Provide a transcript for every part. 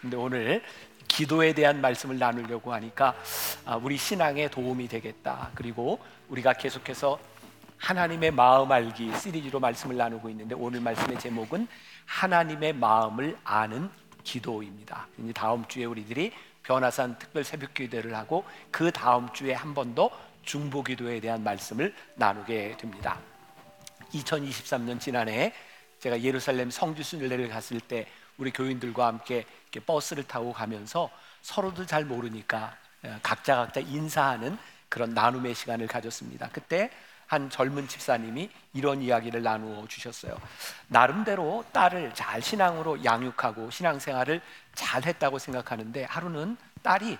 근데 오늘 기도에 대한 말씀을 나누려고 하니까 아, 우리 신앙에 도움이 되겠다. 그리고 우리가 계속해서 하나님의 마음 알기 시리즈로 말씀을 나누고 있는데 오늘 말씀의 제목은 하나님의 마음을 아는 기도입니다. 이제 다음 주에 우리들이 변화산 특별 새벽 기도를 하고 그 다음 주에 한 번 더 중보 기도에 대한 말씀을 나누게 됩니다. 2023년 지난해 제가 예루살렘 성지 순례를 갔을 때 우리 교인들과 함께 버스를 타고 가면서 서로도 잘 모르니까 어, 각자 각자 인사하는 그런 나눔의 시간을 가졌습니다. 그때 한 젊은 집사님이 이런 이야기를 나누어 주셨어요. 나름대로 딸을 잘 신앙으로 양육하고 신앙생활을 잘 했다고 생각하는데 하루는 딸이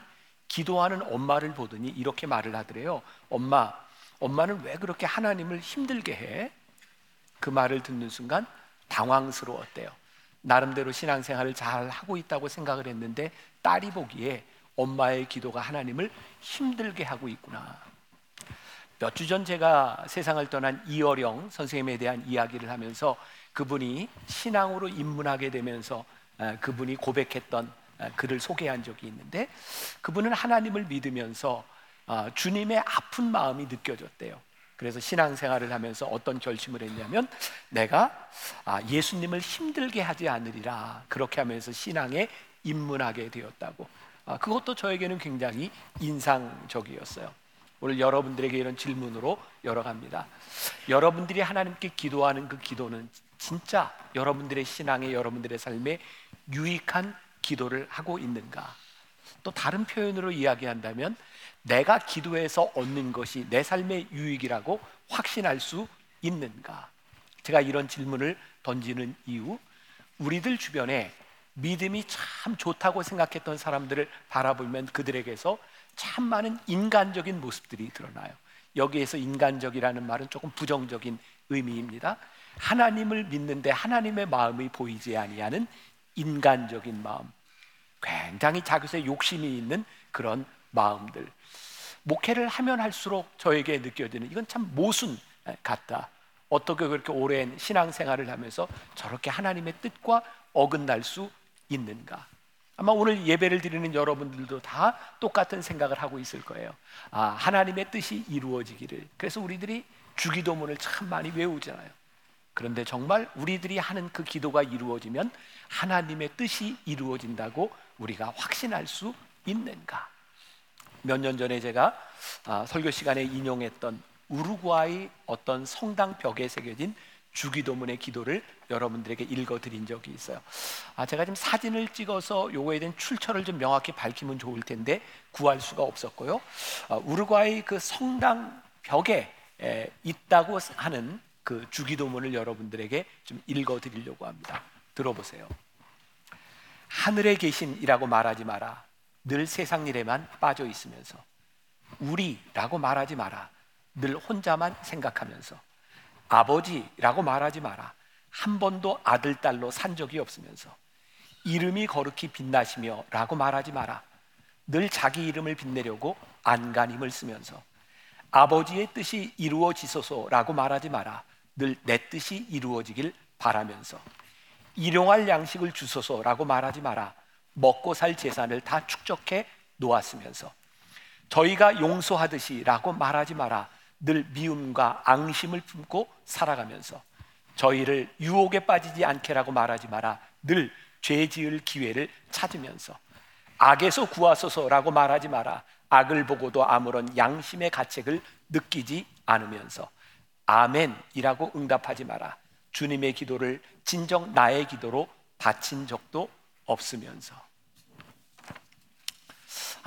기도하는 엄마를 보더니 이렇게 말을 하더래요. 엄마, 엄마는 왜 그렇게 하나님을 힘들게 해? 그 말을 듣는 순간 당황스러웠대요. 나름대로 신앙생활을 잘 하고 있다고 생각을 했는데 딸이 보기에 엄마의 기도가 하나님을 힘들게 하고 있구나. 몇 주 전 제가 세상을 떠난 이어령 선생님에 대한 이야기를 하면서 그분이 신앙으로 입문하게 되면서 아, 그분이 고백했던 아, 글을 소개한 적이 있는데 그분은 하나님을 믿으면서 아, 주님의 아픈 마음이 느껴졌대요. 그래서 신앙생활을 하면서 어떤 결심을 했냐면 내가 아, 예수님을 힘들게 하지 않으리라 그렇게 하면서 신앙에 입문하게 되었다고 아, 그것도 저에게는 굉장히 인상적이었어요. 오늘 여러분들에게 이런 질문으로 열어갑니다. 여러분들이 하나님께 기도하는 그 기도는 진짜 여러분들의 신앙에 여러분들의 삶에 유익한 기도를 하고 있는가? 또 다른 표현으로 이야기한다면 내가 기도해서 얻는 것이 내 삶의 유익이라고 확신할 수 있는가? 제가 이런 질문을 던지는 이유, 우리들 주변에 믿음이 참 좋다고 생각했던 사람들을 바라보면 그들에게서 참 많은 인간적인 모습들이 드러나요. 여기에서 인간적이라는 말은 조금 부정적인 의미입니다. 하나님을 믿는데 하나님의 마음이 보이지 아니하는 인간적인 마음, 굉장히 자기의 욕심이 있는 그런 마음들. 목회를 하면 할수록 저에게 느껴지는 이건 참 모순 같다. 어떻게 그렇게 오랜 신앙생활을 하면서 저렇게 하나님의 뜻과 어긋날 수 있는가? 아마 오늘 예배를 드리는 여러분들도 다 똑같은 생각을 하고 있을 거예요. 아, 하나님의 뜻이 이루어지기를. 그래서 우리들이 주기도문을 참 많이 외우잖아요. 그런데 정말 우리들이 하는 그 기도가 이루어지면 하나님의 뜻이 이루어진다고 우리가 확신할 수 있는가? 몇 년 전에 제가 아, 설교 시간에 인용했던 우루과이 어떤 성당 벽에 새겨진 주기도문의 기도를 여러분들에게 읽어드린 적이 있어요. 아, 제가 지금 사진을 찍어서 요거에 대한 출처를 좀 명확히 밝히면 좋을 텐데 구할 수가 없었고요. 아, 우루과이 그 성당 벽에 에, 있다고 하는 그 주기도문을 여러분들에게 좀 읽어드리려고 합니다. 들어보세요. 하늘에 계신이라고 말하지 마라. 늘 세상 일에만 빠져 있으면서 우리라고 말하지 마라. 늘 혼자만 생각하면서 아버지라고 말하지 마라. 한 번도 아들 딸로 산 적이 없으면서 이름이 거룩히 빛나시며 라고 말하지 마라. 늘 자기 이름을 빛내려고 안간힘을 쓰면서 아버지의 뜻이 이루어지소서 라고 말하지 마라. 늘 내 뜻이 이루어지길 바라면서 일용할 양식을 주소서 라고 말하지 마라. 먹고 살 재산을 다 축적해 놓았으면서 저희가 용서하듯이라고 말하지 마라. 늘 미움과 앙심을 품고 살아가면서 저희를 유혹에 빠지지 않게라고 말하지 마라. 늘 죄 지을 기회를 찾으면서 악에서 구하소서라고 말하지 마라. 악을 보고도 아무런 양심의 가책을 느끼지 않으면서 아멘이라고 응답하지 마라. 주님의 기도를 진정 나의 기도로 바친 적도 없으면서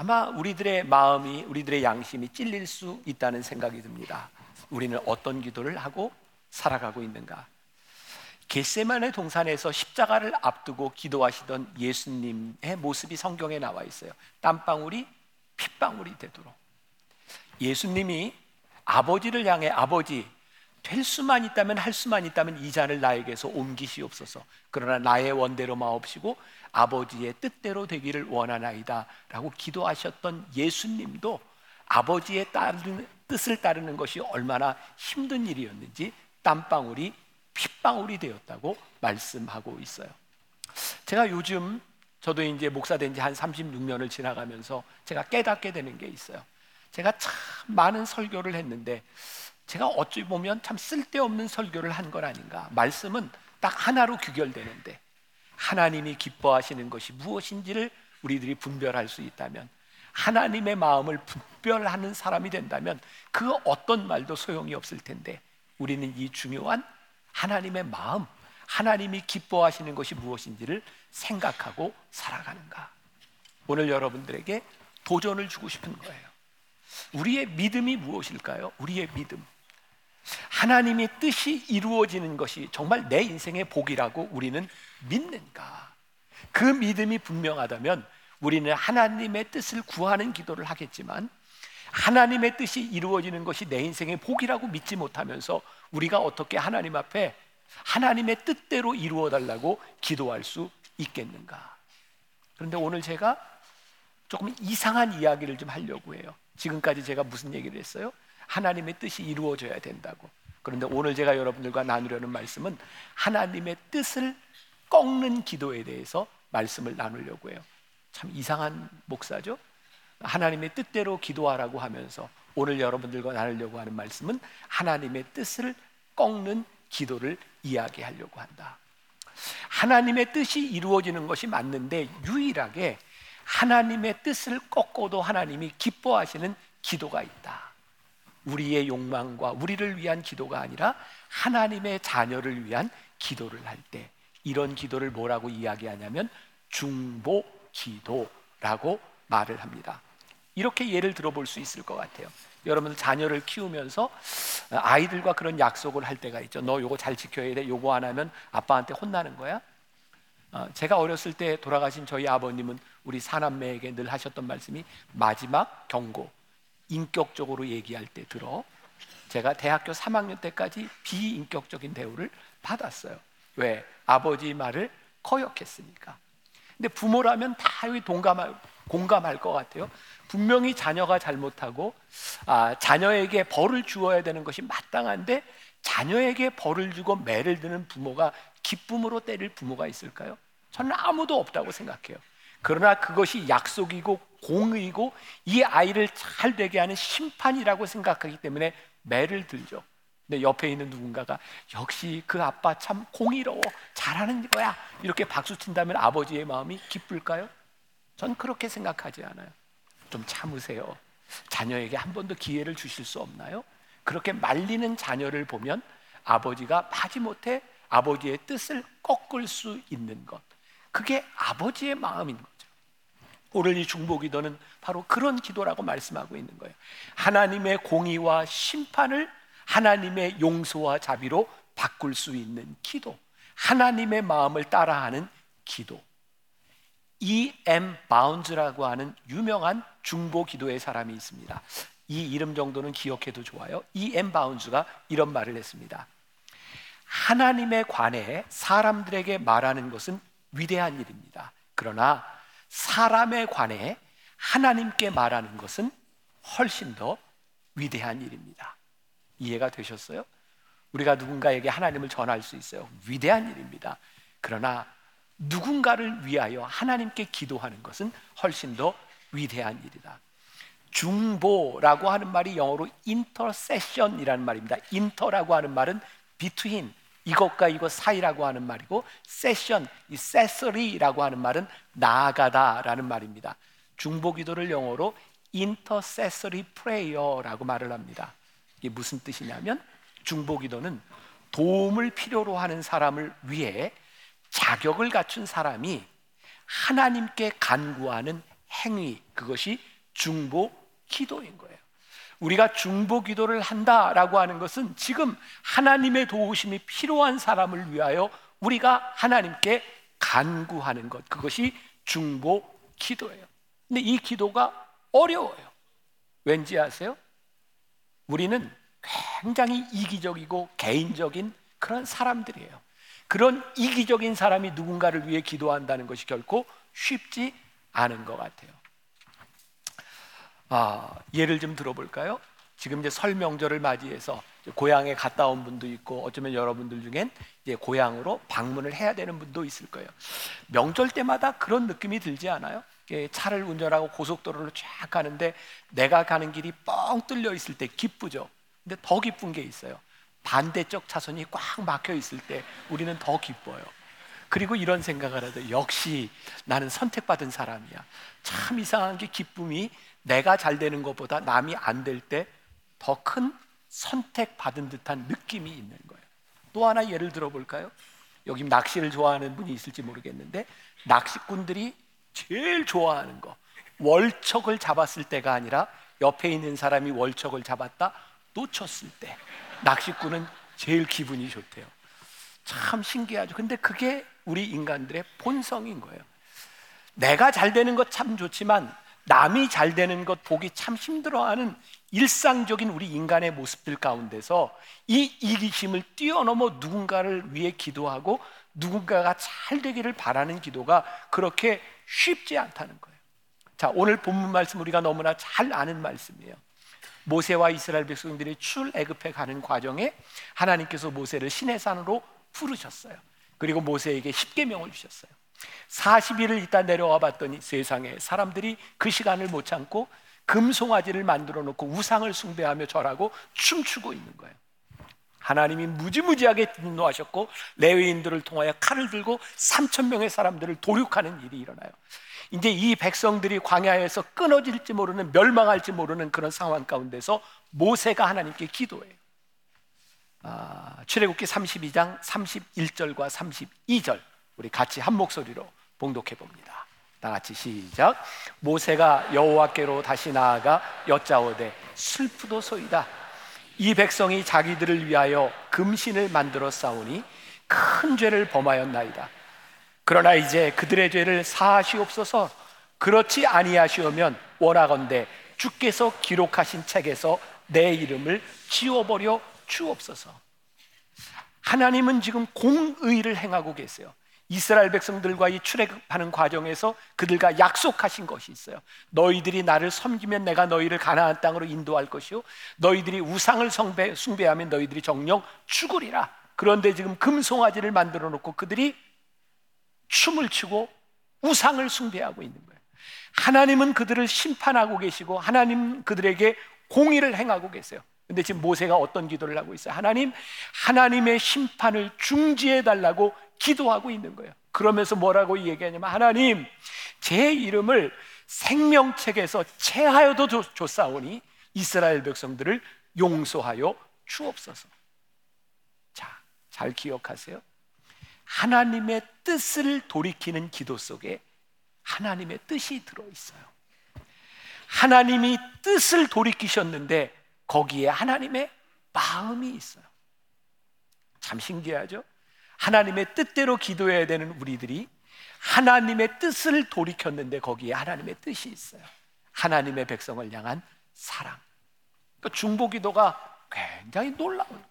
아마 우리들의 마음이 우리들의 양심이 찔릴 수 있다는 생각이 듭니다. 우리는 어떤 기도를 하고 살아가고 있는가? 겟세만의 동산에서 십자가를 앞두고 기도하시던 예수님의 모습이 성경에 나와 있어요. 땀방울이 핏방울이 되도록. 예수님이 아버지를 향해 아버지 될 수만 있다면 할 수만 있다면 이 잔을 나에게서 옮기시옵소서. 그러나 나의 원대로 마옵시고 아버지의 뜻대로 되기를 원하나이다라고 기도하셨던 예수님도 아버지의 따르는, 뜻을 따르는 것이 얼마나 힘든 일이었는지 땀방울이 핏방울이 되었다고 말씀하고 있어요. 제가 요즘 저도 이제 목사 된 지 한 36년을 지나가면서 제가 깨닫게 되는 게 있어요. 제가 참 많은 설교를 했는데 제가 어찌 보면 참 쓸데없는 설교를 한 건 아닌가. 말씀은 딱 하나로 규결되는데 하나님이 기뻐하시는 것이 무엇인지를 우리들이 분별할 수 있다면 하나님의 마음을 분별하는 사람이 된다면 그 어떤 말도 소용이 없을 텐데 우리는 이 중요한 하나님의 마음, 하나님이 기뻐하시는 것이 무엇인지를 생각하고 살아가는가. 오늘 여러분들에게 도전을 주고 싶은 거예요. 우리의 믿음이 무엇일까요? 우리의 믿음. 하나님의 뜻이 이루어지는 것이 정말 내 인생의 복이라고 우리는 믿는가? 그 믿음이 분명하다면 우리는 하나님의 뜻을 구하는 기도를 하겠지만 하나님의 뜻이 이루어지는 것이 내 인생의 복이라고 믿지 못하면서 우리가 어떻게 하나님 앞에 하나님의 뜻대로 이루어 달라고 기도할 수 있겠는가? 그런데 오늘 제가 조금 이상한 이야기를 좀 하려고 해요. 지금까지 제가 무슨 얘기를 했어요? 하나님의 뜻이 이루어져야 된다고. 그런데 오늘 제가 여러분들과 나누려는 말씀은 하나님의 뜻을 꺾는 기도에 대해서 말씀을 나누려고 해요. 참 이상한 목사죠? 하나님의 뜻대로 기도하라고 하면서 오늘 여러분들과 나누려고 하는 말씀은 하나님의 뜻을 꺾는 기도를 이야기하려고 한다. 하나님의 뜻이 이루어지는 것이 맞는데 유일하게 하나님의 뜻을 꺾어도 하나님이 기뻐하시는 기도가 있다. 우리의 욕망과 우리를 위한 기도가 아니라 하나님의 자녀를 위한 기도를 할 때 이런 기도를 뭐라고 이야기하냐면 중보 기도라고 말을 합니다. 이렇게 예를 들어볼 수 있을 것 같아요. 여러분 자녀를 키우면서 아이들과 그런 약속을 할 때가 있죠. 너 요거 잘 지켜야 돼. 요거 안 하면 아빠한테 혼나는 거야. 어, 제가 어렸을 때 돌아가신 저희 아버님은 우리 사남매에게 늘 하셨던 말씀이 마지막 경고, 인격적으로 얘기할 때 들어. 제가 대학교 3학년 때까지 비인격적인 대우를 받았어요. 왜? 아버지 말을 거역했으니까. 근데 부모라면 다 동감할, 공감할 것 같아요. 분명히 자녀가 잘못하고 아, 자녀에게 벌을 주어야 되는 것이 마땅한데 자녀에게 벌을 주고 매를 드는 부모가 기쁨으로 때릴 부모가 있을까요? 저는 아무도 없다고 생각해요. 그러나 그것이 약속이고 공의고 이 아이를 잘 되게 하는 심판이라고 생각하기 때문에 매를 들죠. 근데 옆에 있는 누군가가 역시 그 아빠 참 공의로워 잘하는 거야 이렇게 박수 친다면 아버지의 마음이 기쁠까요? 전 그렇게 생각하지 않아요. 좀 참으세요. 자녀에게 한 번 더 기회를 주실 수 없나요? 그렇게 말리는 자녀를 보면 아버지가 마지못해 아버지의 뜻을 꺾을 수 있는 것. 그게 아버지의 마음인 거죠. 오늘 이 중보 기도는 바로 그런 기도라고 말씀하고 있는 거예요. 하나님의 공의와 심판을 하나님의 용서와 자비로 바꿀 수 있는 기도. 하나님의 마음을 따라하는 기도. E.M. 바운즈라고 하는 유명한 중보 기도의 사람이 있습니다. 이 이름 정도는 기억해도 좋아요. E.M. 바운즈가 이런 말을 했습니다. 하나님에 관해 사람들에게 말하는 것은 위대한 일입니다. 그러나 사람에 관해 하나님께 말하는 것은 훨씬 더 위대한 일입니다. 이해가 되셨어요? 우리가 누군가에게 하나님을 전할 수 있어요. 위대한 일입니다. 그러나 누군가를 위하여 하나님께 기도하는 것은 훨씬 더 위대한 일이다. 중보라고 하는 말이 영어로 intercession이라는 말입니다. inter라고 하는 말은 between 이것과 이것 사이라고 하는 말이고 session, 이 accessory라고 하는 말은 나아가다라는 말입니다. 중보 기도를 영어로 intercessory prayer라고 말을 합니다. 이게 무슨 뜻이냐면 중보 기도는 도움을 필요로 하는 사람을 위해 자격을 갖춘 사람이 하나님께 간구하는 행위 그것이 중보 기도인 거예요. 우리가 중보 기도를 한다라고 하는 것은 지금 하나님의 도우심이 필요한 사람을 위하여 우리가 하나님께 간구하는 것 그것이 중보 기도예요. 근데 이 기도가 어려워요. 왠지 아세요? 우리는 굉장히 이기적이고 개인적인 그런 사람들이에요. 그런 이기적인 사람이 누군가를 위해 기도한다는 것이 결코 쉽지 않은 것 같아요. 아, 예를 좀 들어볼까요? 지금 이제 설 명절을 맞이해서 고향에 갔다 온 분도 있고 어쩌면 여러분들 중엔 이제 고향으로 방문을 해야 되는 분도 있을 거예요. 명절 때마다 그런 느낌이 들지 않아요? 차를 운전하고 고속도로를 쫙 가는데 내가 가는 길이 뻥 뚫려 있을 때 기쁘죠. 근데 더 기쁜 게 있어요. 반대쪽 차선이 꽉 막혀 있을 때 우리는 더 기뻐요. 그리고 이런 생각을 하죠. 역시 나는 선택받은 사람이야. 참 이상한 게 기쁨이 내가 잘 되는 것보다 남이 안 될 때 더 큰 선택받은 듯한 느낌이 있는 거예요. 또 하나 예를 들어 볼까요? 여기 낚시를 좋아하는 분이 있을지 모르겠는데 낚시꾼들이 제일 좋아하는 거 월척을 잡았을 때가 아니라 옆에 있는 사람이 월척을 잡았다 놓쳤을 때 낚시꾼은 제일 기분이 좋대요. 참 신기하죠. 근데 그게 우리 인간들의 본성인 거예요. 내가 잘 되는 것 참 좋지만 남이 잘 되는 것 보기 참 힘들어하는 일상적인 우리 인간의 모습들 가운데서 이 이기심을 뛰어넘어 누군가를 위해 기도하고 누군가가 잘 되기를 바라는 기도가 그렇게 쉽지 않다는 거예요. 자, 오늘 본문 말씀 우리가 너무나 잘 아는 말씀이에요. 모세와 이스라엘 백성들이 출애굽해 가는 과정에 하나님께서 모세를 시내산으로 부르셨어요. 그리고 모세에게 십계명을 주셨어요. 40일을 있다 내려와 봤더니 세상에 사람들이 그 시간을 못 참고 금송아지를 만들어 놓고 우상을 숭배하며 절하고 춤추고 있는 거예요. 하나님이 무지무지하게 분노하셨고 레위인들을 통하여 칼을 들고 3천 명의 사람들을 도륙하는 일이 일어나요. 이제 이 백성들이 광야에서 끊어질지 모르는 멸망할지 모르는 그런 상황 가운데서 모세가 하나님께 기도해요. 아, 출애굽기 32장 31절과 32절 우리 같이 한 목소리로 봉독해 봅니다. 다 같이 시작. 모세가 여호와께로 다시 나아가 여짜오되 슬프도소이다. 이 백성이 자기들을 위하여 금신을 만들어 싸우니 큰 죄를 범하였나이다. 그러나 이제 그들의 죄를 사하시옵소서. 그렇지 아니하시오면 원하건대 주께서 기록하신 책에서 내 이름을 지워버려 주옵소서. 하나님은 지금 공의를 행하고 계세요. 이스라엘 백성들과 이 출애굽하는 과정에서 그들과 약속하신 것이 있어요. 너희들이 나를 섬기면 내가 너희를 가나안 땅으로 인도할 것이요 너희들이 우상을 성배, 숭배하면 너희들이 정령 죽으리라. 그런데 지금 금송아지를 만들어 놓고 그들이 춤을 추고 우상을 숭배하고 있는 거예요. 하나님은 그들을 심판하고 계시고 하나님 그들에게 공의를 행하고 계세요. 근데 지금 모세가 어떤 기도를 하고 있어요? 하나님, 하나님의 심판을 중지해 달라고 기도하고 있는 거예요. 그러면서 뭐라고 얘기하냐면 하나님, 제 이름을 생명책에서 체하여도 줬사오니 이스라엘 백성들을 용서하여 주옵소서. 자, 잘 기억하세요. 하나님의 뜻을 돌이키는 기도 속에 하나님의 뜻이 들어 있어요. 하나님이 뜻을 돌이키셨는데 거기에 하나님의 마음이 있어요. 참 신기하죠? 하나님의 뜻대로 기도해야 되는 우리들이 하나님의 뜻을 돌이켰는데 거기에 하나님의 뜻이 있어요. 하나님의 백성을 향한 사랑. 그 중보 기도가 굉장히 놀라운 거예요.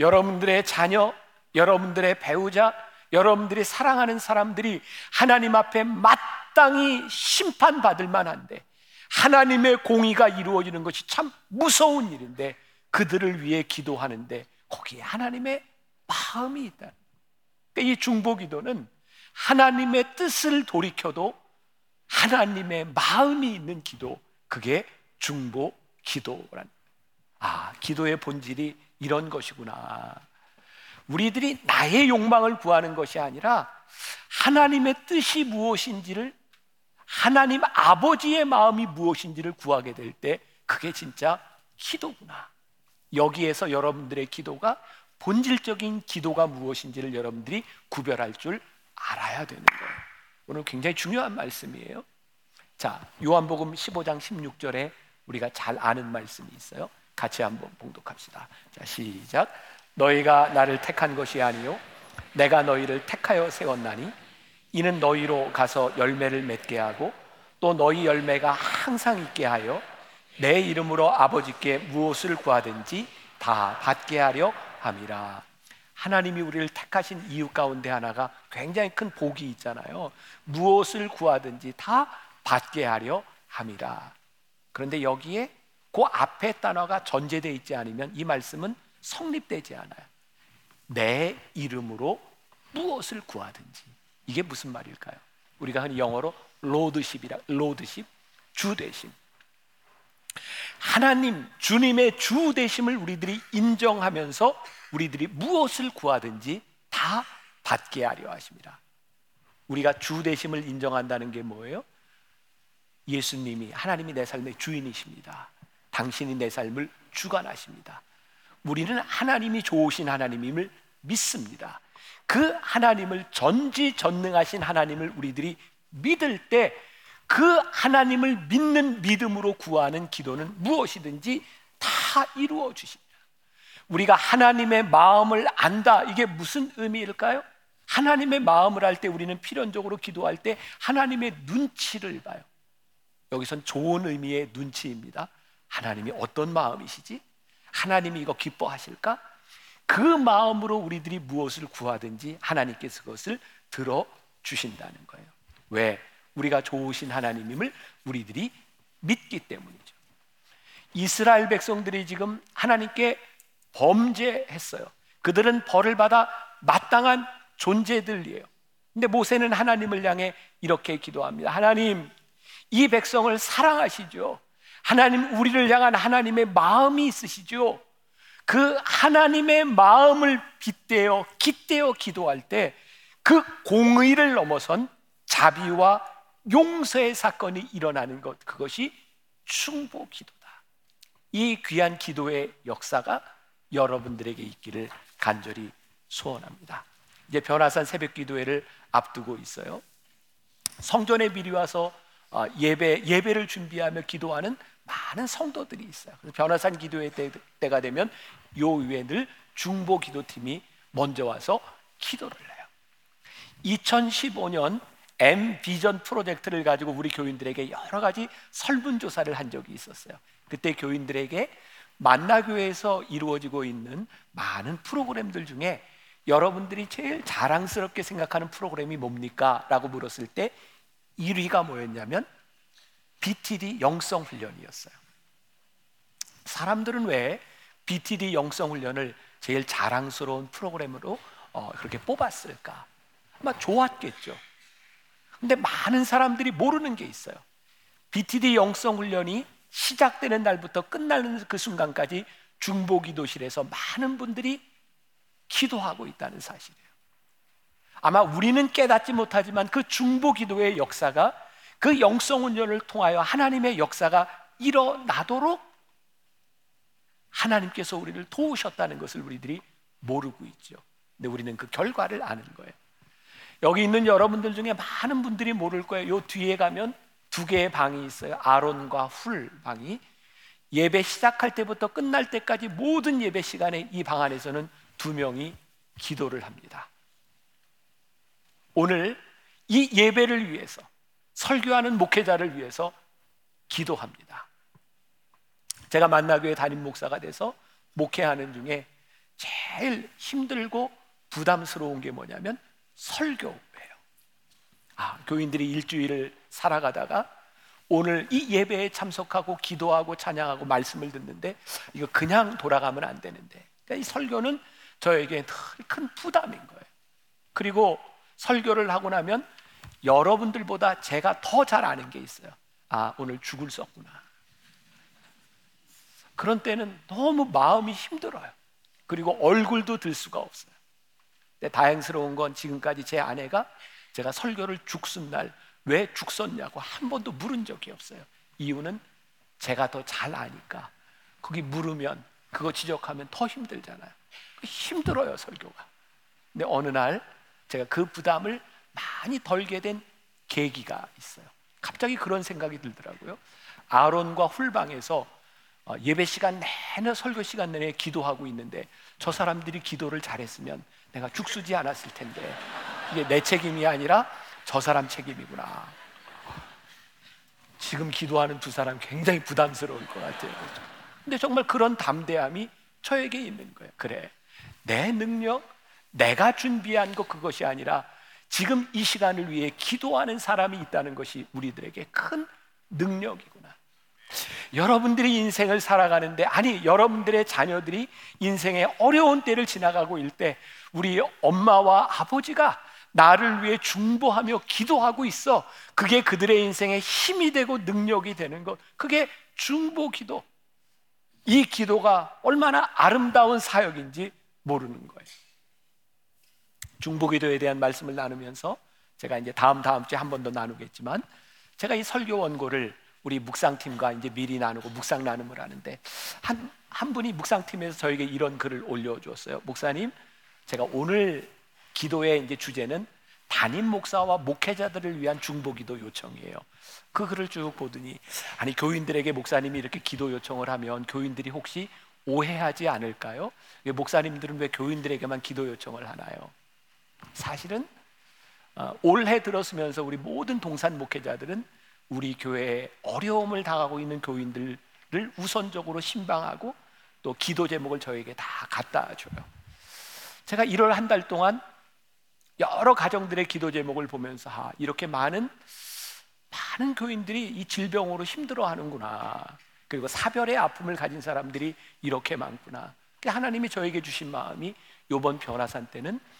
여러분들의 자녀, 여러분들의 배우자, 여러분들이 사랑하는 사람들이 하나님 앞에 마땅히 심판받을 만한데 하나님의 공의가 이루어지는 것이 참 무서운 일인데 그들을 위해 기도하는데 거기에 하나님의 마음이 있다. 그러니까 이 중보 기도는 하나님의 뜻을 돌이켜도 하나님의 마음이 있는 기도, 그게 중보 기도란. 아, 기도의 본질이 이런 것이구나. 우리들이 나의 욕망을 구하는 것이 아니라 하나님의 뜻이 무엇인지를 하나님 아버지의 마음이 무엇인지를 구하게 될 때 그게 진짜 기도구나. 여기에서 여러분들의 기도가 본질적인 기도가 무엇인지를 여러분들이 구별할 줄 알아야 되는 거예요. 오늘 굉장히 중요한 말씀이에요. 자, 요한복음 15장 16절에 우리가 잘 아는 말씀이 있어요. 같이 한번 봉독합시다. 자, 시작. 너희가 나를 택한 것이 아니요 내가 너희를 택하여 세웠나니 이는 너희로 가서 열매를 맺게 하고 또 너희 열매가 항상 있게 하여 내 이름으로 아버지께 무엇을 구하든지 다 받게 하려 함이라. 하나님이 우리를 택하신 이유 가운데 하나가 굉장히 큰 복이 있잖아요. 무엇을 구하든지 다 받게 하려 함이라. 그런데 여기에 그 앞에 단어가 전제되어 있지 않으면 이 말씀은 성립되지 않아요. 내 이름으로 무엇을 구하든지 이게 무슨 말일까요? 우리가 흔히 영어로 로드십이라 로드십 주 되심. 하나님 주님의 주 되심을 우리들이 인정하면서 우리들이 무엇을 구하든지 다 받게 하려 하십니다. 우리가 주 되심을 인정한다는 게 뭐예요? 예수님이 하나님이 내 삶의 주인이십니다. 당신이 내 삶을 주관하십니다. 우리는 하나님이 좋으신 하나님임을 믿습니다. 그 하나님을 전지전능하신 하나님을 우리들이 믿을 때 그 하나님을 믿는 믿음으로 구하는 기도는 무엇이든지 다 이루어 주십니다. 우리가 하나님의 마음을 안다. 이게 무슨 의미일까요? 하나님의 마음을 할 때 우리는 필연적으로 기도할 때 하나님의 눈치를 봐요. 여기선 좋은 의미의 눈치입니다. 하나님이 어떤 마음이시지? 하나님이 이거 기뻐하실까? 그 마음으로 우리들이 무엇을 구하든지 하나님께서 그것을 들어 주신다는 거예요. 왜? 우리가 좋으신 하나님임을 우리들이 믿기 때문이죠. 이스라엘 백성들이 지금 하나님께 범죄했어요. 그들은 벌을 받아 마땅한 존재들이에요. 근데 모세는 하나님을 향해 이렇게 기도합니다. 하나님, 이 백성을 사랑하시죠. 하나님, 우리를 향한 하나님의 마음이 있으시죠. 그 하나님의 마음을 빗대어, 깃대어 기도할 때 그 공의를 넘어선 자비와 용서의 사건이 일어나는 것, 그것이 충보 기도다. 이 귀한 기도의 역사가 여러분들에게 있기를 간절히 소원합니다. 이제 변화산 새벽 기도회를 앞두고 있어요. 성전에 미리 와서 어, 예배 예배를 준비하며 기도하는 많은 성도들이 있어요. 그래서 변화산 기도회 때, 때가 되면 요 위에 늘 중보 기도팀이 먼저 와서 기도를 해요. 2015년 M 비전 프로젝트를 가지고 우리 교인들에게 여러 가지 설문 조사를 한 적이 있었어요. 그때 교인들에게 만나교회에서 이루어지고 있는 많은 프로그램들 중에 여러분들이 제일 자랑스럽게 생각하는 프로그램이 뭡니까? 라고 물었을 때 1위가 뭐였냐면 BTD 영성 훈련이었어요. 사람들은 왜 BTD 영성 훈련을 제일 자랑스러운 프로그램으로 어, 그렇게 뽑았을까? 아마 좋았겠죠. 근데 많은 사람들이 모르는 게 있어요. BTD 영성 훈련이 시작되는 날부터 끝나는 그 순간까지 중보 기도실에서 많은 분들이 기도하고 있다는 사실이에요. 아마 우리는 깨닫지 못하지만 그 중보 기도의 역사가 그 영성 훈련을 통하여 하나님의 역사가 일어나도록 하나님께서 우리를 도우셨다는 것을 우리들이 모르고 있죠. 근데 우리는 그 결과를 아는 거예요. 여기 있는 여러분들 중에 많은 분들이 모를 거예요. 요 뒤에 가면 두 개의 방이 있어요. 아론과 훌 방이 예배 시작할 때부터 끝날 때까지 모든 예배 시간에 이 방 안에서는 두 명이 기도를 합니다. 오늘 이 예배를 위해서 설교하는 목회자를 위해서 기도합니다. 제가 만나교회 담임 목사가 돼서 목회하는 중에 제일 힘들고 부담스러운 게 뭐냐면 설교예요. 아, 교인들이 일주일을 살아가다가 오늘 이 예배에 참석하고 기도하고 찬양하고 말씀을 듣는데 이거 그냥 돌아가면 안 되는데 그러니까 이 설교는 저에게 큰 부담인 거예요. 그리고 설교를 하고 나면 여러분들보다 제가 더 잘 아는 게 있어요. 아, 오늘 죽을 썼구나. 그런 때는 너무 마음이 힘들어요. 그리고 얼굴도 들 수가 없어요. 근데 다행스러운 건 지금까지 제 아내가 제가 설교를 죽순 날 왜 죽었냐고 한 번도 물은 적이 없어요. 이유는 제가 더 잘 아니까. 거기 물으면 그거 지적하면 더 힘들잖아요. 힘들어요, 설교가. 근데 어느 날 제가 그 부담을 많이 덜게 된 계기가 있어요. 갑자기 그런 생각이 들더라고요. 아론과 훌방에서 어, 예배 시간 내내 설교 시간 내내 기도하고 있는데 저 사람들이 기도를 잘했으면 내가 죽수지 않았을 텐데 이게 내 책임이 아니라 저 사람 책임이구나. 지금 기도하는 두 사람 굉장히 부담스러울 것 같아요. 근데 정말 그런 담대함이 저에게 있는 거예요. 그래. 내 능력, 내가 준비한 것 그것이 아니라 지금 이 시간을 위해 기도하는 사람이 있다는 것이 우리들에게 큰 능력이구나. 여러분들이 인생을 살아가는데 아니 여러분들의 자녀들이 인생의 어려운 때를 지나가고 있을 때 우리 엄마와 아버지가 나를 위해 중보하며 기도하고 있어. 그게 그들의 인생의 힘이 되고 능력이 되는 것. 그게 중보 기도. 이 기도가 얼마나 아름다운 사역인지 모르는 거예요. 중보 기도에 대한 말씀을 나누면서 제가 이제 다음 다음 주에 한 번 더 나누겠지만 제가 이 설교 원고를 우리 묵상팀과 이제 미리 나누고 묵상 나눔을 하는데 한, 한 분이 묵상팀에서 저에게 이런 글을 올려주었어요. 목사님, 제가 오늘 기도의 이제 주제는 담임 목사와 목회자들을 위한 중보기도 요청이에요. 그 글을 쭉 보더니 아니 교인들에게 목사님이 이렇게 기도 요청을 하면 교인들이 혹시 오해하지 않을까요? 목사님들은 왜 교인들에게만 기도 요청을 하나요? 사실은 어, 올해 들었으면서 우리 모든 동산 목회자들은 우리 교회에 어려움을 당하고 있는 교인들을 우선적으로 신방하고 또 기도 제목을 저에게 다 갖다 줘요. 제가 1월 한 달 동안 여러 가정들의 기도 제목을 보면서 아, 이렇게 많은 많은 교인들이 이 질병으로 힘들어 하는구나. 그리고 사별의 아픔을 가진 사람들이 이렇게 많구나. 하나님이 저에게 주신 마음이 이번 변화산 때는 아,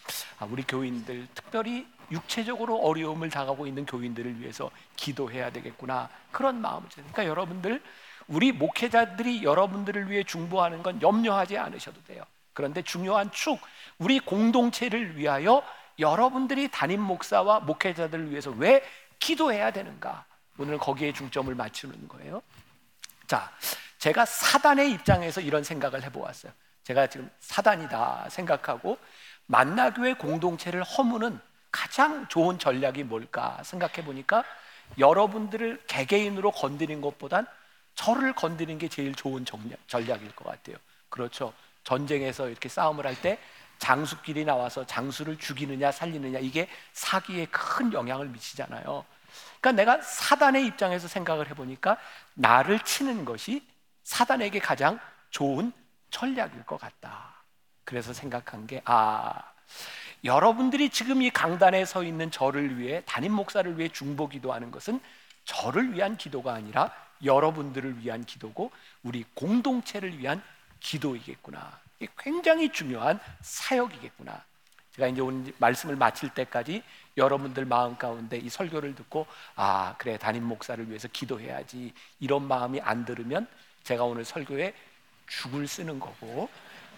우리 교인들 특별히 육체적으로 어려움을 당하고 있는 교인들을 위해서 기도해야 되겠구나 그런 마음을 그러니까 여러분들 우리 목회자들이 여러분들을 위해 중보하는 건 염려하지 않으셔도 돼요. 그런데 중요한 축 우리 공동체를 위하여 여러분들이 담임 목사와 목회자들을 위해서 왜 기도해야 되는가? 오늘 거기에 중점을 맞추는 거예요. 자, 제가 사단의 입장에서 이런 생각을 해보았어요. 제가 지금 사단이다 생각하고 만나교회 공동체를 허무는 가장 좋은 전략이 뭘까 생각해 보니까 여러분들을 개개인으로 건드린 것보단 저를 건드리는 게 제일 좋은 전략 일 것 같아요. 그렇죠. 전쟁에서 이렇게 싸움을 할 때 장수끼리 나와서 장수를 죽이느냐 살리느냐 이게 사기에 큰 영향을 미치잖아요. 그러니까 내가 사단의 입장에서 생각을 해보니까 나를 치는 것이 사단에게 가장 좋은 전략일 것 같다. 그래서 생각한 게, 아, 여러분들이 지금 이 강단에 서 있는 저를 위해, 담임 목사를 위해 중보 기도하는 것은 저를 위한 기도가 아니라 여러분들을 위한 기도고, 우리 공동체를 위한 기도이겠구나. 굉장히 중요한 사역이겠구나. 제가 이제 오늘 말씀을 마칠 때까지 여러분들 마음 가운데 이 설교를 듣고 아 그래 담임 목사를 위해서 기도해야지 이런 마음이 안 들으면 제가 오늘 설교에 죽을 쓰는 거고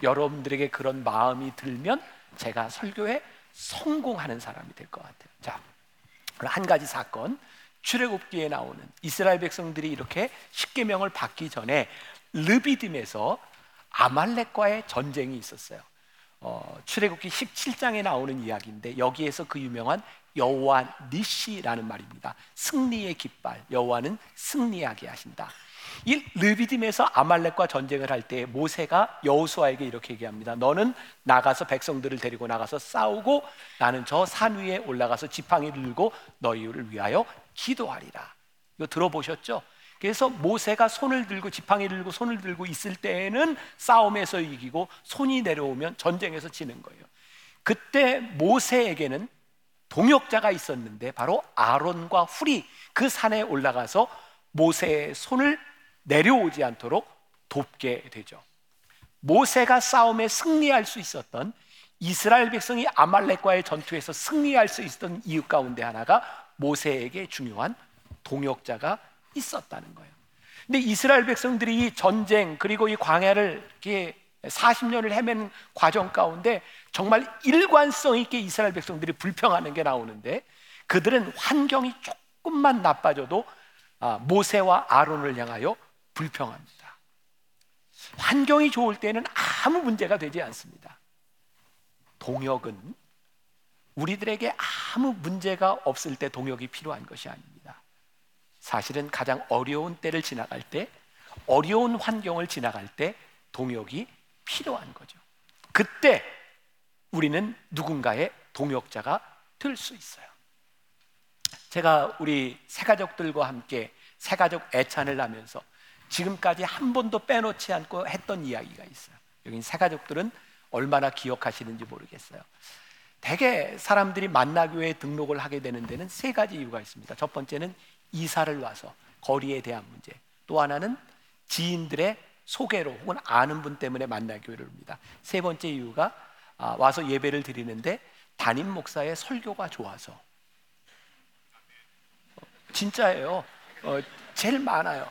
여러분들에게 그런 마음이 들면 제가 설교에 성공하는 사람이 될 것 같아요. 자, 한 가지 사건 출애굽기에 나오는 이스라엘 백성들이 이렇게 십계명을 받기 전에 르비딤에서 아말렉과의 전쟁이 있었어요. 어, 출애굽기 17장에 나오는 이야기인데 여기에서 그 유명한 여호와 니시라는 말입니다. 승리의 깃발. 여호와는 승리하게 하신다. 이 르비딤에서 아말렉과 전쟁을 할 때 모세가 여호수아에게 이렇게 얘기합니다. 너는 나가서 백성들을 데리고 나가서 싸우고 나는 저 산 위에 올라가서 지팡이를 들고 너희를 위하여 기도하리라. 이거 들어보셨죠? 그래서 모세가 손을 들고 지팡이를 들고 손을 들고 있을 때에는 싸움에서 이기고 손이 내려오면 전쟁에서 지는 거예요. 그때 모세에게는 동역자가 있었는데 바로 아론과 훌이 그 산에 올라가서 모세의 손을 내려오지 않도록 돕게 되죠. 모세가 싸움에 승리할 수 있었던 이스라엘 백성이 아말렉과의 전투에서 승리할 수 있었던 이유 가운데 하나가 모세에게 중요한 동역자가 있었다는 거예요. 근데 이스라엘 백성들이 이 전쟁 그리고 이 광야를 이렇게 40년을 헤맨 과정 가운데 정말 일관성 있게 이스라엘 백성들이 불평하는 게 나오는데 그들은 환경이 조금만 나빠져도 아, 모세와 아론을 향하여 불평합니다. 환경이 좋을 때는 아무 문제가 되지 않습니다. 동역은 우리들에게 아무 문제가 없을 때 동역이 필요한 것이 아닙니다. 사실은 가장 어려운 때를 지나갈 때, 어려운 환경을 지나갈 때 동역이 필요한 거죠. 그때 우리는 누군가의 동역자가 될 수 있어요. 제가 우리 새가족들과 함께 새가족 애찬을 하면서 지금까지 한 번도 빼놓지 않고 했던 이야기가 있어요. 여기 새가족들은 얼마나 기억하시는지 모르겠어요. 대개 사람들이 만나교회 등록을 하게 되는 데는 세 가지 이유가 있습니다. 첫 번째는 이사를 와서 거리에 대한 문제. 또 하나는 지인들의 소개로 혹은 아는 분 때문에 만나 교회를 옵니다. 세 번째 이유가 아, 와서 예배를 드리는데 담임 목사의 설교가 좋아서 어, 진짜예요. 어, 제일 많아요.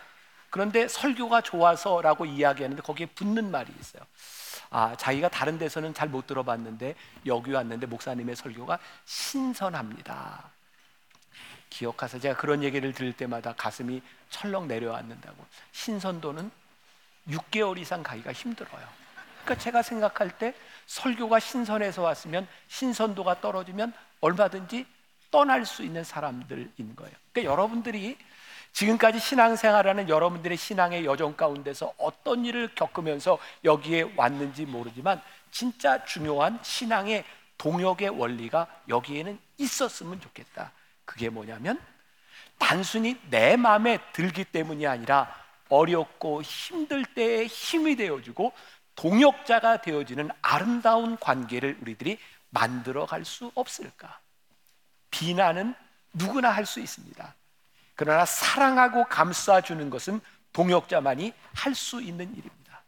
그런데 설교가 좋아서라고 이야기하는데 거기에 붙는 말이 있어요. 아, 자기가 다른 데서는 잘 못 들어봤는데 여기 왔는데 목사님의 설교가 신선합니다. 기억하세요. 제가 그런 얘기를 들을 때마다 가슴이 철렁 내려앉는다고. 신선도는 6개월 이상 가기가 힘들어요. 그러니까 제가 생각할 때 설교가 신선해서 왔으면 신선도가 떨어지면 얼마든지 떠날 수 있는 사람들인 거예요. 그러니까 여러분들이 지금까지 신앙생활하는 여러분들의 신앙의 여정 가운데서 어떤 일을 겪으면서 여기에 왔는지 모르지만 진짜 중요한 신앙의 동역의 원리가 여기에는 있었으면 좋겠다. 그게 뭐냐면 단순히 내 마음에 들기 때문이 아니라 어렵고 힘들 때에 힘이 되어주고 동역자가 되어지는 아름다운 관계를 우리들이 만들어 갈 수 없을까? 비난은 누구나 할 수 있습니다. 그러나 사랑하고 감싸주는 것은 동역자만이 할 수 있는 일입니다.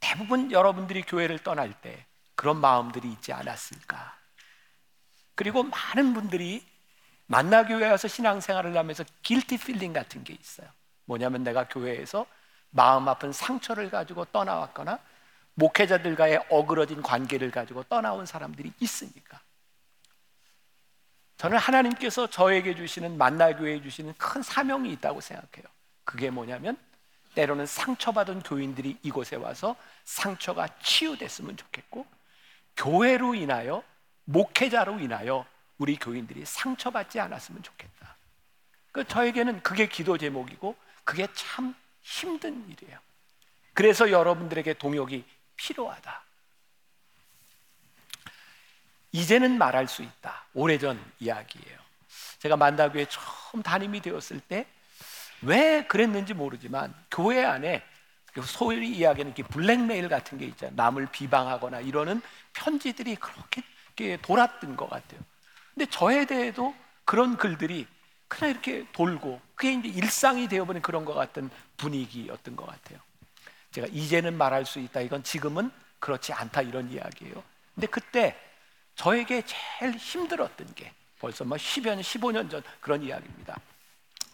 대부분 여러분들이 교회를 떠날 때 그런 마음들이 있지 않았을까? 그리고 많은 분들이 만나교회 와서 신앙생활을 하면서 guilty feeling 같은 게 있어요. 뭐냐면 내가 교회에서 마음 아픈 상처를 가지고 떠나왔거나 목회자들과의 어그러진 관계를 가지고 떠나온 사람들이 있으니까. 저는 하나님께서 저에게 주시는 만나교회에 주시는 큰 사명이 있다고 생각해요. 그게 뭐냐면 때로는 상처받은 교인들이 이곳에 와서 상처가 치유됐으면 좋겠고 교회로 인하여 목회자로 인하여 우리 교인들이 상처받지 않았으면 좋겠다. 그 저에게는 그게 기도 제목이고 그게 참 힘든 일이에요. 그래서 여러분들에게 동역이 필요하다. 이제는 말할 수 있다. 오래전 이야기예요. 제가 만다교회 처음 담임이 되었을 때 왜 그랬는지 모르지만 교회 안에 소위 이야기하는 블랙메일 같은 게 있잖아요. 남을 비방하거나 이러는 편지들이 그렇게 돌았던 것 같아요. 근데 저에 대해도 그런 글들이 그냥 이렇게 돌고 그게 이제 일상이 되어버린 그런 것 같은 분위기였던 것 같아요. 제가 이제는 말할 수 있다. 이건 지금은 그렇지 않다 이런 이야기예요. 근데 그때 저에게 제일 힘들었던 게 벌써 뭐 10여 년, 15년 전 그런 이야기입니다.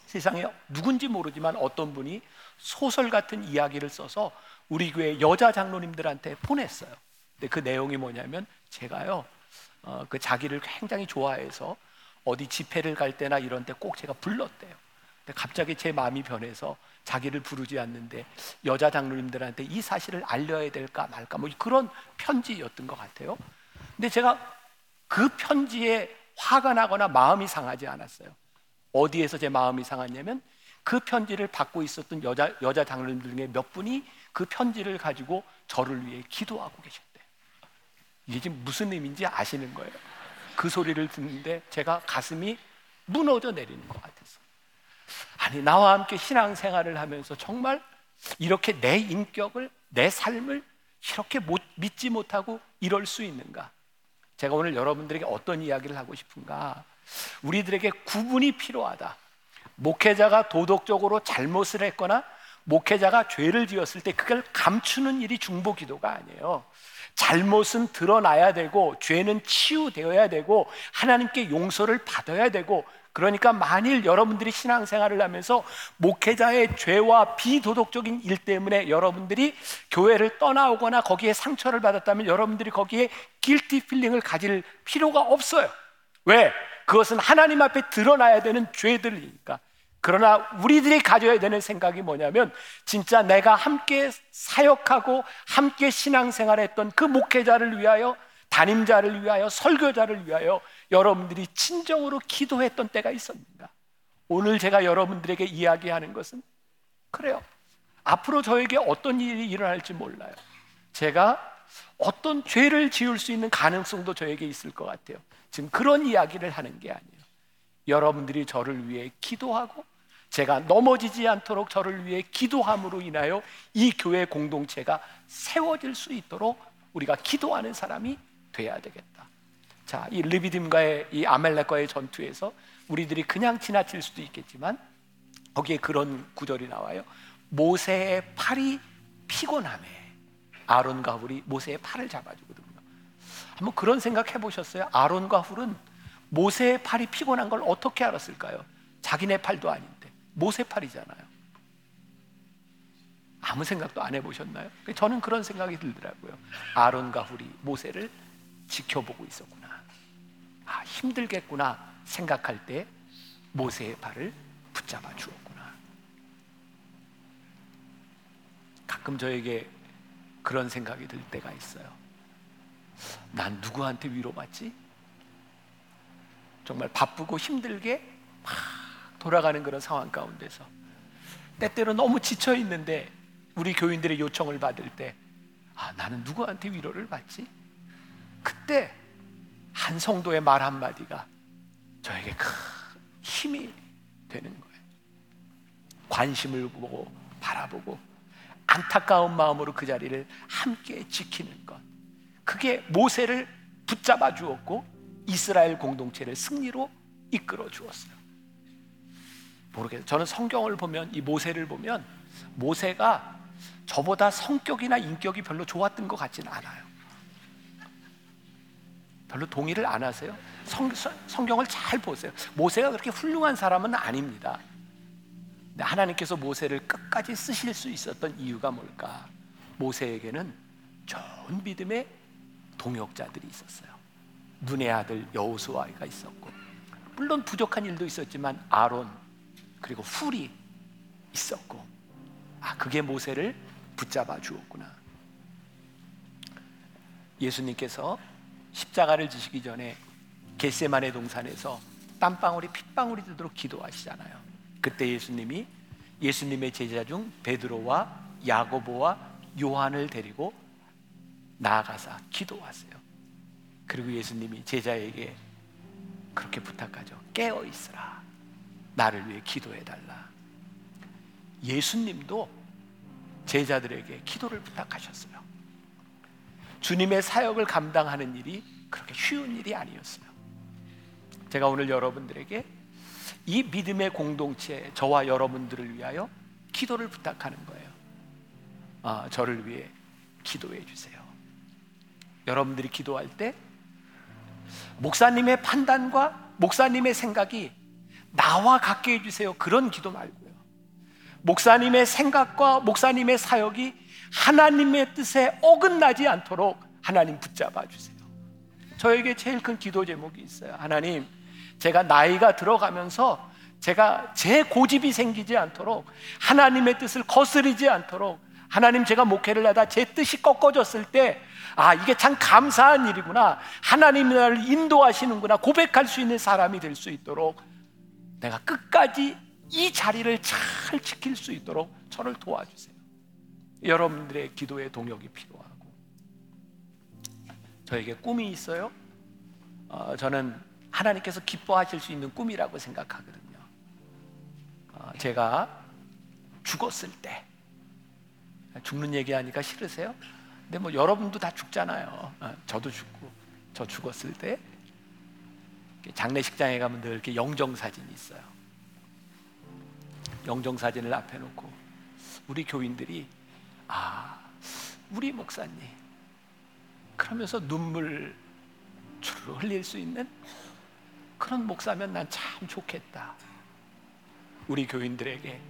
세상에 누군지 모르지만 어떤 분이 소설 같은 이야기를 써서 우리 교회 여자 장로님들한테 보냈어요. 근데 그 내용이 뭐냐면 제가요, 어, 그 자기를 굉장히 좋아해서 어디 집회를 갈 때나 이런 때 꼭 제가 불렀대요. 근데 갑자기 제 마음이 변해서 자기를 부르지 않는데 여자 장로님들한테 이 사실을 알려야 될까 말까 뭐 그런 편지였던 것 같아요. 근데 제가 그 편지에 화가 나거나 마음이 상하지 않았어요. 어디에서 제 마음이 상했냐면 그 편지를 받고 있었던 여자 여자 장로님들 중에 몇 분이 그 편지를 가지고 저를 위해 기도하고 계셨대요. 이게 지금 무슨 의미인지 아시는 거예요. 그 소리를 듣는데 제가 가슴이 무너져 내리는 것 같아서. 아니, 나와 함께 신앙생활을 하면서 정말 이렇게 내 인격을, 내 삶을 이렇게 못, 믿지 못하고 이럴 수 있는가? 제가 오늘 여러분들에게 어떤 이야기를 하고 싶은가? 우리들에게 구분이 필요하다. 목회자가 도덕적으로 잘못을 했거나 목회자가 죄를 지었을 때 그걸 감추는 일이 중보 기도가 아니에요. 잘못은 드러나야 되고 죄는 치유되어야 되고 하나님께 용서를 받아야 되고 그러니까 만일 여러분들이 신앙생활을 하면서 목회자의 죄와 비도덕적인 일 때문에 여러분들이 교회를 떠나오거나 거기에 상처를 받았다면 여러분들이 거기에 guilty feeling을 가질 필요가 없어요. 왜? 그것은 하나님 앞에 드러나야 되는 죄들이니까. 그러나 우리들이 가져야 되는 생각이 뭐냐면 진짜 내가 함께 사역하고 함께 신앙생활했던 그 목회자를 위하여 담임자를 위하여 설교자를 위하여 여러분들이 진정으로 기도했던 때가 있었는가? 오늘 제가 여러분들에게 이야기하는 것은 그래요. 앞으로 저에게 어떤 일이 일어날지 몰라요. 제가 어떤 죄를 지을 수 있는 가능성도 저에게 있을 것 같아요. 지금 그런 이야기를 하는 게 아니에요. 여러분들이 저를 위해 기도하고 제가 넘어지지 않도록 저를 위해 기도함으로 인하여 이 교회 공동체가 세워질 수 있도록 우리가 기도하는 사람이 돼야 되겠다. 자, 이 르비딤과의 이 아멜렉과의 전투에서 우리들이 그냥 지나칠 수도 있겠지만 거기에 그런 구절이 나와요. 모세의 팔이 피곤함에 아론과 훌이 모세의 팔을 잡아주거든요. 한번 그런 생각 해보셨어요? 아론과 훌은 모세의 팔이 피곤한 걸 어떻게 알았을까요? 자기네 팔도 아닌데 모세 팔이잖아요. 아무 생각도 안 해보셨나요? 저는 그런 생각이 들더라고요. 아론과 훌이 모세를 지켜보고 있었구나. 아, 힘들겠구나 생각할 때 모세의 발을 붙잡아 주었구나. 가끔 저에게 그런 생각이 들 때가 있어요. 난 누구한테 위로받지? 정말 바쁘고 힘들게 막 돌아가는 그런 상황 가운데서 때때로 너무 지쳐 있는데 우리 교인들의 요청을 받을 때 아, 나는 누구한테 위로를 받지? 그때 한 성도의 말 한마디가 저에게 큰 힘이 되는 거예요. 관심을 보고 바라보고 안타까운 마음으로 그 자리를 함께 지키는 것. 그게 모세를 붙잡아 주었고 이스라엘 공동체를 승리로 이끌어 주었어요. 모르겠어요. 저는 성경을 보면 이 모세를 보면 모세가 저보다 성격이나 인격이 별로 좋았던 것 같지는 않아요. 별로 동의를 안 하세요? 성, 성경을 잘 보세요. 모세가 그렇게 훌륭한 사람은 아닙니다. 하나님께서 모세를 끝까지 쓰실 수 있었던 이유가 뭘까? 모세에게는 좋은 믿음의 동역자들이 있었어요. 눈의 아들 여호수아가 있었고, 물론 부족한 일도 있었지만 아론 그리고 훌이 있었고, 아 그게 모세를 붙잡아 주었구나. 예수님께서 십자가를 지시기 전에 겟세만의 동산에서 땀방울이 핏방울이 되도록 기도하시잖아요. 그때 예수님이 예수님의 제자 중 베드로와 야고보와 요한을 데리고 나아가서 기도하세요. 그리고 예수님이 제자에게 그렇게 부탁하죠. 깨어 있으라. 나를 위해 기도해 달라. 예수님도 제자들에게 기도를 부탁하셨어요. 주님의 사역을 감당하는 일이 그렇게 쉬운 일이 아니었어요. 제가 오늘 여러분들에게 이 믿음의 공동체, 저와 여러분들을 위하여 기도를 부탁하는 거예요. 아, 저를 위해 기도해 주세요. 여러분들이 기도할 때 목사님의 판단과 목사님의 생각이 나와 같게 해주세요. 그런 기도 말고 목사님의 생각과 목사님의 사역이 하나님의 뜻에 어긋나지 않도록 하나님 붙잡아 주세요. 저에게 제일 큰 기도 제목이 있어요. 하나님, 제가 나이가 들어가면서 제가 제 고집이 생기지 않도록 하나님의 뜻을 거스르지 않도록 하나님 제가 목회를 하다 제 뜻이 꺾어졌을 때 아, 이게 참 감사한 일이구나. 하나님이 나를 인도하시는구나. 고백할 수 있는 사람이 될 수 있도록 내가 끝까지 이 자리를 잘 지킬 수 있도록 저를 도와주세요. 여러분들의 기도의 동역이 필요하고 저에게 꿈이 있어요. 어, 저는 하나님께서 기뻐하실 수 있는 꿈이라고 생각하거든요. 어, 제가 죽었을 때 죽는 얘기하니까 싫으세요? 근데 뭐 여러분도 다 죽잖아요. 어, 저도 죽고 저 죽었을 때 장례식장에 가면 늘 이렇게 영정 사진이 있어요. 영정 사진을 앞에 놓고 우리 교인들이 아 우리 목사님 그러면서 눈물 주르 흘릴 수 있는 그런 목사면 난 참 좋겠다. 우리 교인들에게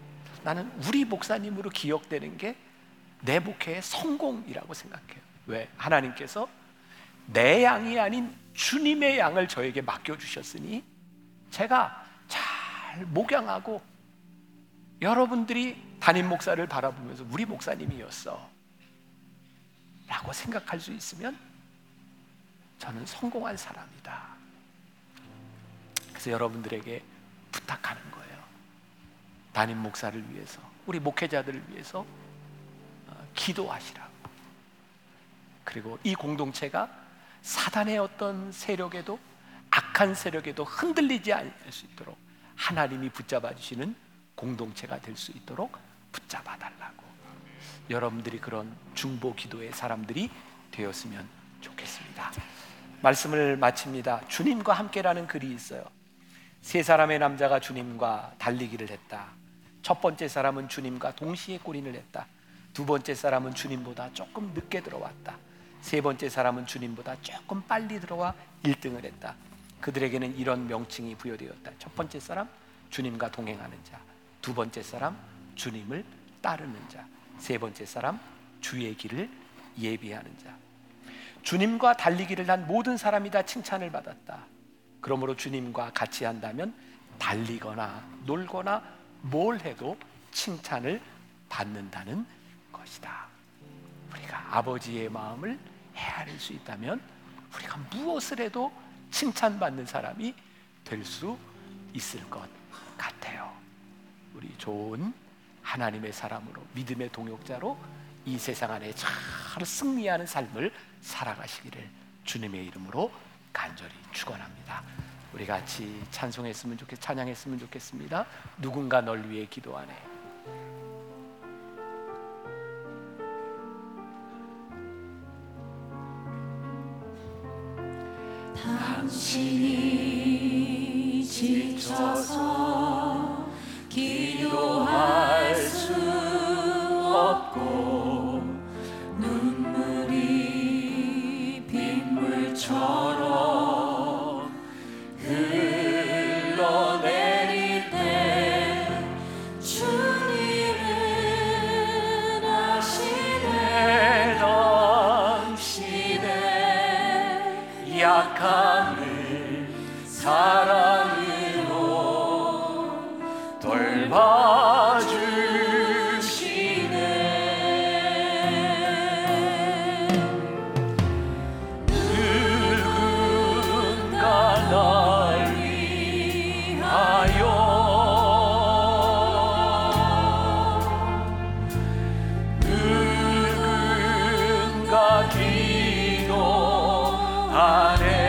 나는 우리 목사님으로 기억되는 게 내 목회의 성공이라고 생각해요. 왜? 하나님께서 내 양이 아닌 주님의 양을 저에게 맡겨주셨으니 제가 잘 목양하고 여러분들이 담임 목사를 바라보면서 우리 목사님이었어. 라고 생각할 수 있으면 저는 성공한 사람이다. 그래서 여러분들에게 부탁하는 거예요. 담임 목사를 위해서, 우리 목회자들을 위해서 어, 기도하시라고. 그리고 이 공동체가 사단의 어떤 세력에도 악한 세력에도 흔들리지 않을 수 있도록 하나님이 붙잡아 주시는 공동체가 될 수 있도록 붙잡아 달라고 여러분들이 그런 중보 기도의 사람들이 되었으면 좋겠습니다. 말씀을 마칩니다. 주님과 함께라는 글이 있어요. 세 사람의 남자가 주님과 달리기를 했다. 첫 번째 사람은 주님과 동시에 꼬린을 했다. 두 번째 사람은 주님보다 조금 늦게 들어왔다. 세 번째 사람은 주님보다 조금 빨리 들어와 1등을 했다. 그들에게는 이런 명칭이 부여되었다. 첫 번째 사람 주님과 동행하는 자. 두 번째 사람 주님을 따르는 자. 세 번째 사람 주의 길을 예비하는 자. 주님과 달리기를 한 모든 사람이 다 칭찬을 받았다. 그러므로 주님과 같이 한다면 달리거나 놀거나 뭘 해도 칭찬을 받는다는 것이다. 우리가 아버지의 마음을 헤아릴 수 있다면 우리가 무엇을 해도 칭찬받는 사람이 될 수 있을 것 같아요. 우리 좋은 하나님의 사람으로 믿음의 동역자로 이 세상 안에 잘 승리하는 삶을 살아가시기를 주님의 이름으로 간절히 축원합니다. 우리 같이 찬송했으면 좋겠 찬양했으면 좋겠습니다. 누군가 널 위해 기도하네. 당신이 지쳐서 기도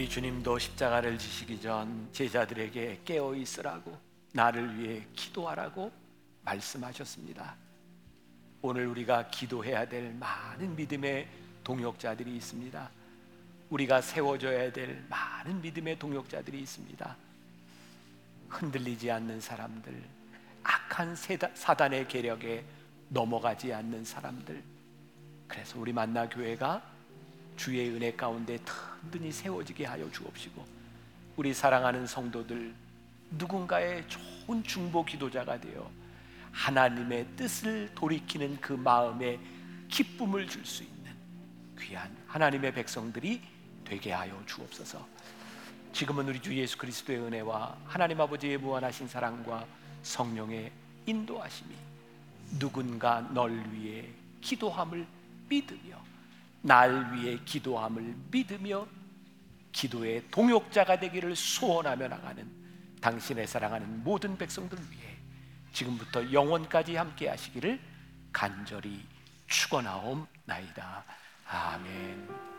우리 주님도 십자가를 지시기 전 제자들에게 깨어 있으라고 나를 위해 기도하라고 말씀하셨습니다. 오늘 우리가 기도해야 될 많은 믿음의 동역자들이 있습니다. 우리가 세워줘야 될 많은 믿음의 동역자들이 있습니다. 흔들리지 않는 사람들, 악한 사단의 계력에 넘어가지 않는 사람들. 그래서 우리 만나 교회가 주의 은혜 가운데 든든히 세워지게 하여 주옵시고 우리 사랑하는 성도들 누군가의 좋은 중보 기도자가 되어 하나님의 뜻을 돌이키는 그 마음에 기쁨을 줄 수 있는 귀한 하나님의 백성들이 되게 하여 주옵소서. 지금은 우리 주 예수 그리스도의 은혜와 하나님 아버지의 무한하신 사랑과 성령의 인도하심이 누군가 널 위해 기도함을 믿으며 날 위해 기도함을 믿으며 기도의 동역자가 되기를 소원하며 나가는 당신의 사랑하는 모든 백성들 위해 지금부터 영원까지 함께 하시기를 간절히 축원하옵나이다. 아멘.